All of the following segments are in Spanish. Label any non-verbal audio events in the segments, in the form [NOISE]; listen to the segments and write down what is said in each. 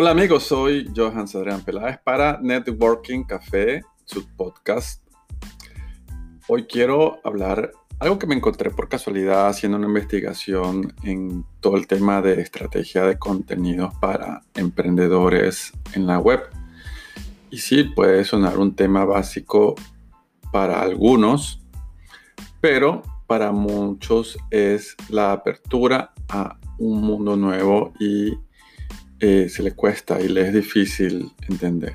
Hola amigos, soy Johan Adrián Peláez para Networking Café, su podcast. Hoy quiero hablar algo que me encontré por casualidad haciendo una investigación en todo el tema de estrategia de contenidos para emprendedores en la web. Y sí, puede sonar un tema básico para algunos, pero para muchos es la apertura a un mundo nuevo y eh, se le cuesta y le es difícil entender.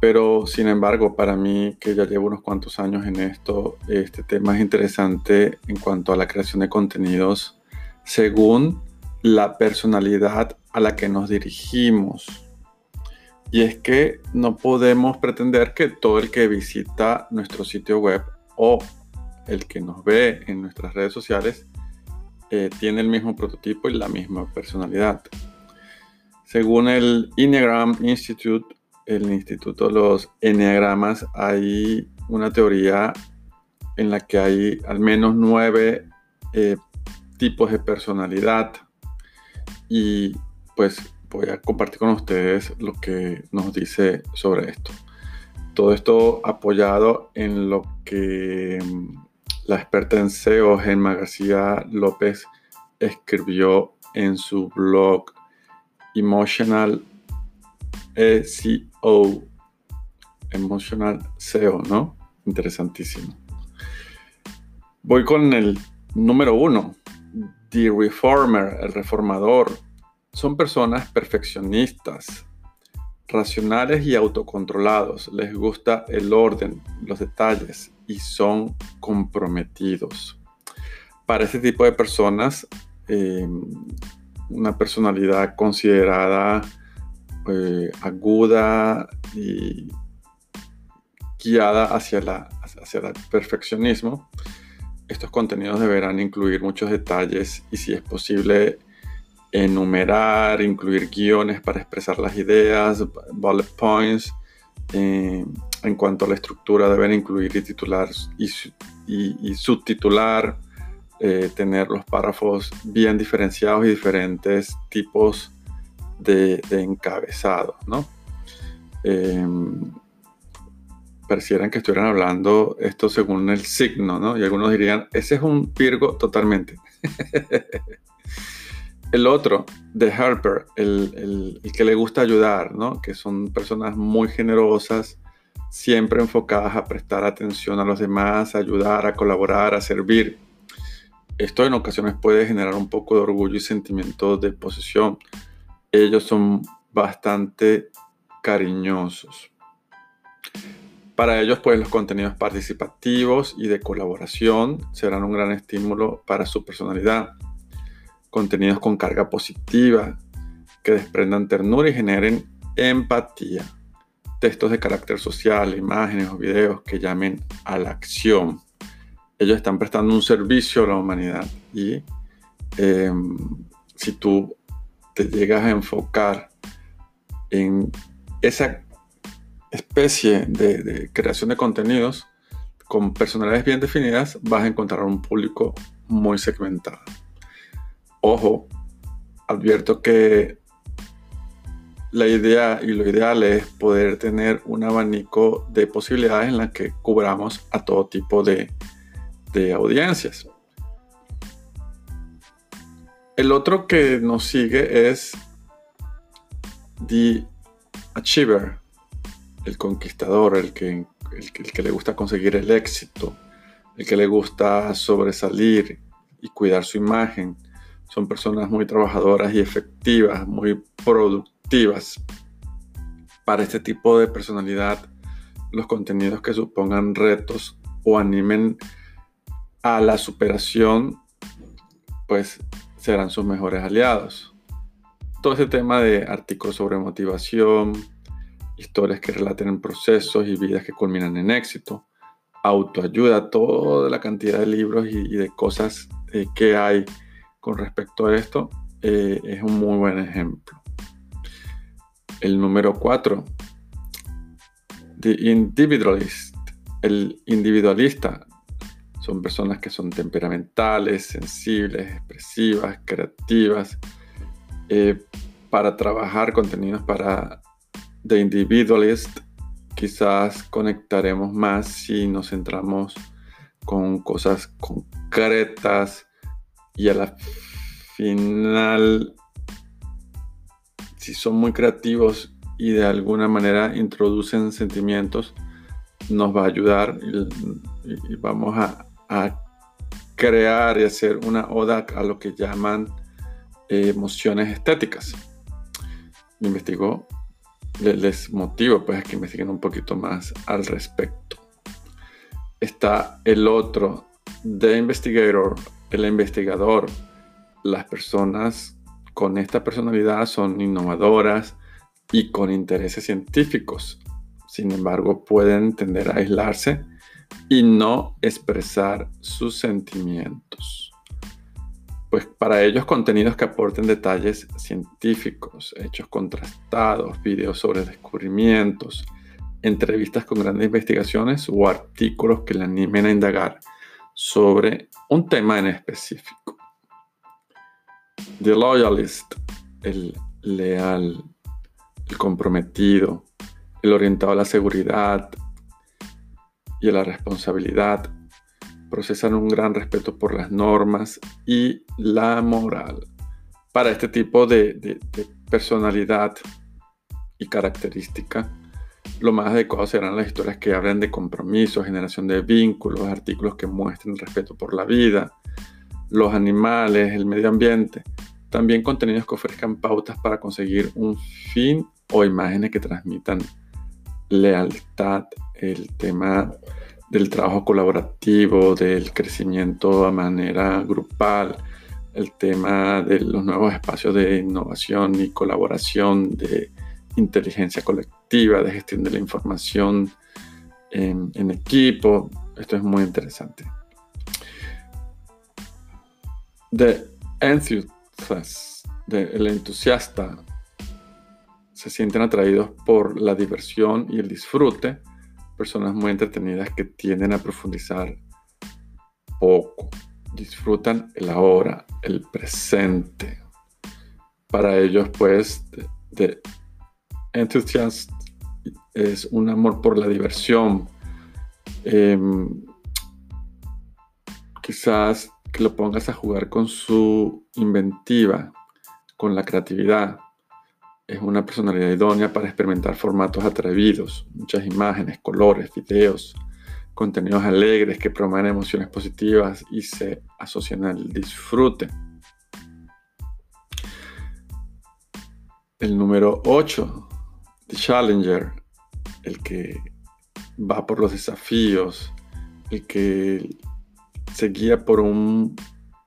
Pero sin embargo, para mí, que ya llevo unos cuantos años en esto, este tema es interesante en cuanto a la creación de contenidos según la personalidad a la que nos dirigimos. Y es que no podemos pretender que todo el que visita nuestro sitio web o el que nos ve en nuestras redes sociales eh, tiene el mismo prototipo y la misma personalidad. Según el Enneagram Institute, el Instituto de los Enneagramas, hay una teoría en la que hay al menos nueve eh, tipos de personalidad. Y pues voy a compartir con ustedes lo que nos dice sobre esto. Todo esto apoyado en lo que mm, la experta en SEO, Gemma García López, escribió en su blog Emotional SEO. Emotional SEO, ¿no? Interesantísimo. Voy con el número uno. The Reformer, el reformador. Son personas perfeccionistas, racionales y autocontrolados. Les gusta el orden, los detalles y son comprometidos. Para este tipo de personas, eh, una personalidad considerada eh, aguda y guiada hacia, la, hacia el perfeccionismo. Estos contenidos deberán incluir muchos detalles y si es posible enumerar, incluir guiones para expresar las ideas, bullet points. Eh, en cuanto a la estructura, deben incluir y titular y subtitular eh, tener los párrafos bien diferenciados y diferentes tipos de, encabezado, ¿no? Em, parecieran que estuvieran hablando esto según el signo, ¿no? Y algunos dirían, ese es un Virgo totalmente. [LAUGHS] el otro, The Harper, el, el, que le gusta ayudar, ¿no? Que son personas muy generosas, siempre enfocadas a prestar atención a los demás, a ayudar, a colaborar, a servir esto en ocasiones puede generar un poco de orgullo y sentimiento de posesión. Ellos son bastante cariñosos. Para ellos, pues los contenidos participativos y de colaboración serán un gran estímulo para su personalidad. Contenidos con carga positiva, que desprendan ternura y generen empatía. Textos de carácter social, imágenes o videos que llamen a la acción ellos están prestando un servicio a la humanidad y em, si tú te llegas a enfocar en esa especie de, creación de contenidos con personalidades bien definidas, vas a encontrar un público muy segmentado. Ojo, advierto que la idea y lo ideal es poder tener un abanico de posibilidades en las que cubramos a todo tipo de, de audiencias. El otro que nos sigue es The Achiever, el conquistador, el que, el, que le gusta conseguir el éxito, el que le gusta sobresalir y cuidar su imagen. Son personas muy trabajadoras y efectivas, muy productivas. Para este tipo de personalidad, los contenidos que supongan retos o animen a la superación, pues serán sus mejores aliados. Todo ese tema de artículos sobre motivación, historias que relaten procesos y vidas que culminan en éxito, autoayuda, toda la cantidad de libros y, de cosas eh, que hay con respecto a esto, eh, es un muy buen ejemplo. El número 4, The Individualist, el individualista, son personas que son temperamentales, sensibles, expresivas, creativas. Eh, para trabajar contenidos para The Individualist, quizás conectaremos más si nos centramos con cosas concretas y a la final, si son muy creativos y de alguna manera introducen sentimientos, nos va a ayudar y, vamos a, crear y hacer una oda a lo que llaman eh, emociones estéticas. Investigo, les, motivo pues que investiguen un poquito más al respecto. Está el otro, The Investigator, el investigador. Las personas con esta personalidad son innovadoras y con intereses científicos. Sin embargo, pueden tender a aislarse y no expresar sus sentimientos. Pues para ellos contenidos que aporten detalles científicos, hechos contrastados, videos sobre descubrimientos, entrevistas con grandes investigaciones o artículos que le animen a indagar sobre un tema en específico. The Loyalist, el leal, el comprometido, el orientado a la seguridad y a la responsabilidad, procesan un gran respeto por las normas y la moral. Para este tipo de, personalidad y característica, lo más adecuado serán las historias que hablen de compromiso, generación de vínculos, artículos que muestren respeto por la vida, los animales, el medio ambiente. También contenidos que ofrezcan pautas para conseguir un fin o imágenes que transmitan lealtad, el tema del trabajo colaborativo, del crecimiento a manera grupal, el tema de los nuevos espacios de innovación y colaboración, de inteligencia colectiva, de gestión de la información en, equipo. Esto es muy interesante. The enthusiast, el entusiasta, se sienten atraídos por la diversión y el disfrute, personas muy entretenidas que tienden a profundizar poco, disfrutan el ahora, el presente. Para ellos, pues, de, entusiast es un amor por la diversión. Em, quizás que lo pongas a jugar con su inventiva, con la creatividad es una personalidad idónea para experimentar formatos atrevidos, muchas imágenes, colores, videos, contenidos alegres que promueven emociones positivas y se asocian al disfrute. El número 8, The Challenger, el que va por los desafíos, el que se guía por un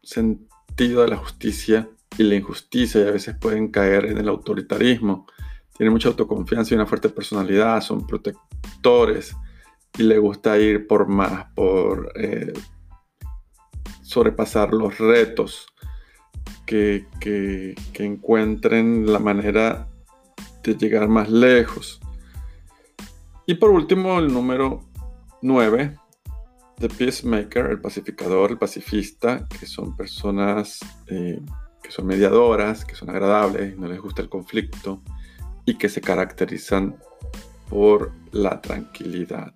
sentido de la justicia y la injusticia y a veces pueden caer en el autoritarismo. Tienen mucha autoconfianza y una fuerte personalidad, son protectores y le gusta ir por más, por eh, sobrepasar los retos, que, que, que encuentren la manera de llegar más lejos. Y por último, el número 9, The Peacemaker, el pacificador, el pacifista, que son personas eh, que son mediadoras, que son agradables, no les gusta el conflicto y que se caracterizan por la tranquilidad.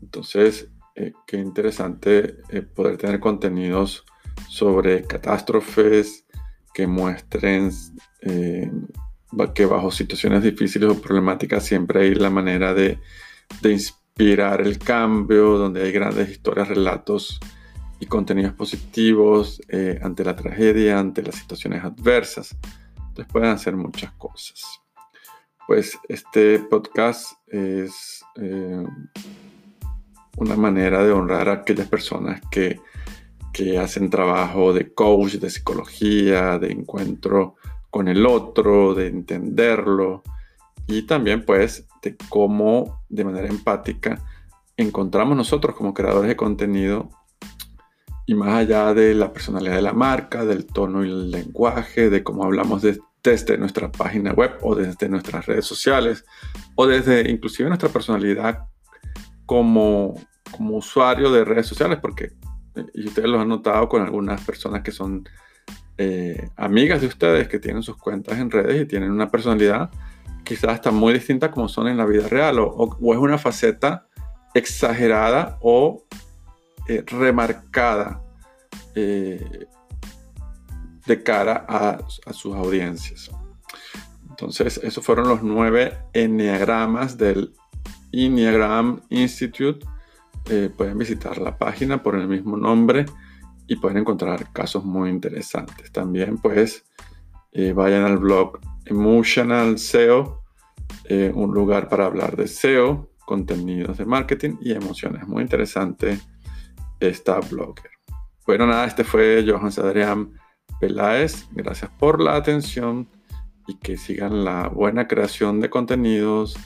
Entonces, eh, qué interesante eh, poder tener contenidos sobre catástrofes que muestren eh, que bajo situaciones difíciles o problemáticas siempre hay la manera de, de inspirar el cambio, donde hay grandes historias, relatos y contenidos positivos eh, ante la tragedia, ante las situaciones adversas. Entonces pueden hacer muchas cosas. Pues este podcast es eh, una manera de honrar a aquellas personas que, que hacen trabajo de coach, de psicología, de encuentro con el otro, de entenderlo y también pues de cómo de manera empática encontramos nosotros como creadores de contenido y más allá de la personalidad de la marca, del tono y el lenguaje, de cómo hablamos desde nuestra página web o desde nuestras redes sociales o desde inclusive nuestra personalidad como, como usuario de redes sociales, porque, y ustedes lo han notado con algunas personas que son eh, amigas de ustedes que tienen sus cuentas en redes y tienen una personalidad quizás está muy distinta como son en la vida real o, es una faceta exagerada o eh, remarcada eh, de cara a, sus audiencias. Entonces, esos fueron los nueve enneagramas del Enneagram Institute. Eh, pueden visitar la página por el mismo nombre y pueden encontrar casos muy interesantes. También, pues, vayan al blog Emotional SEO, eh, un lugar para hablar de SEO, contenidos de marketing y emociones. Muy interesante esta blogger. Bueno, nada, este fue Johan Adrián Peláez. Gracias por la atención y que sigan la buena creación de contenidos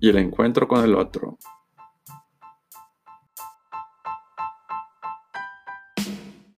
y el encuentro con el otro.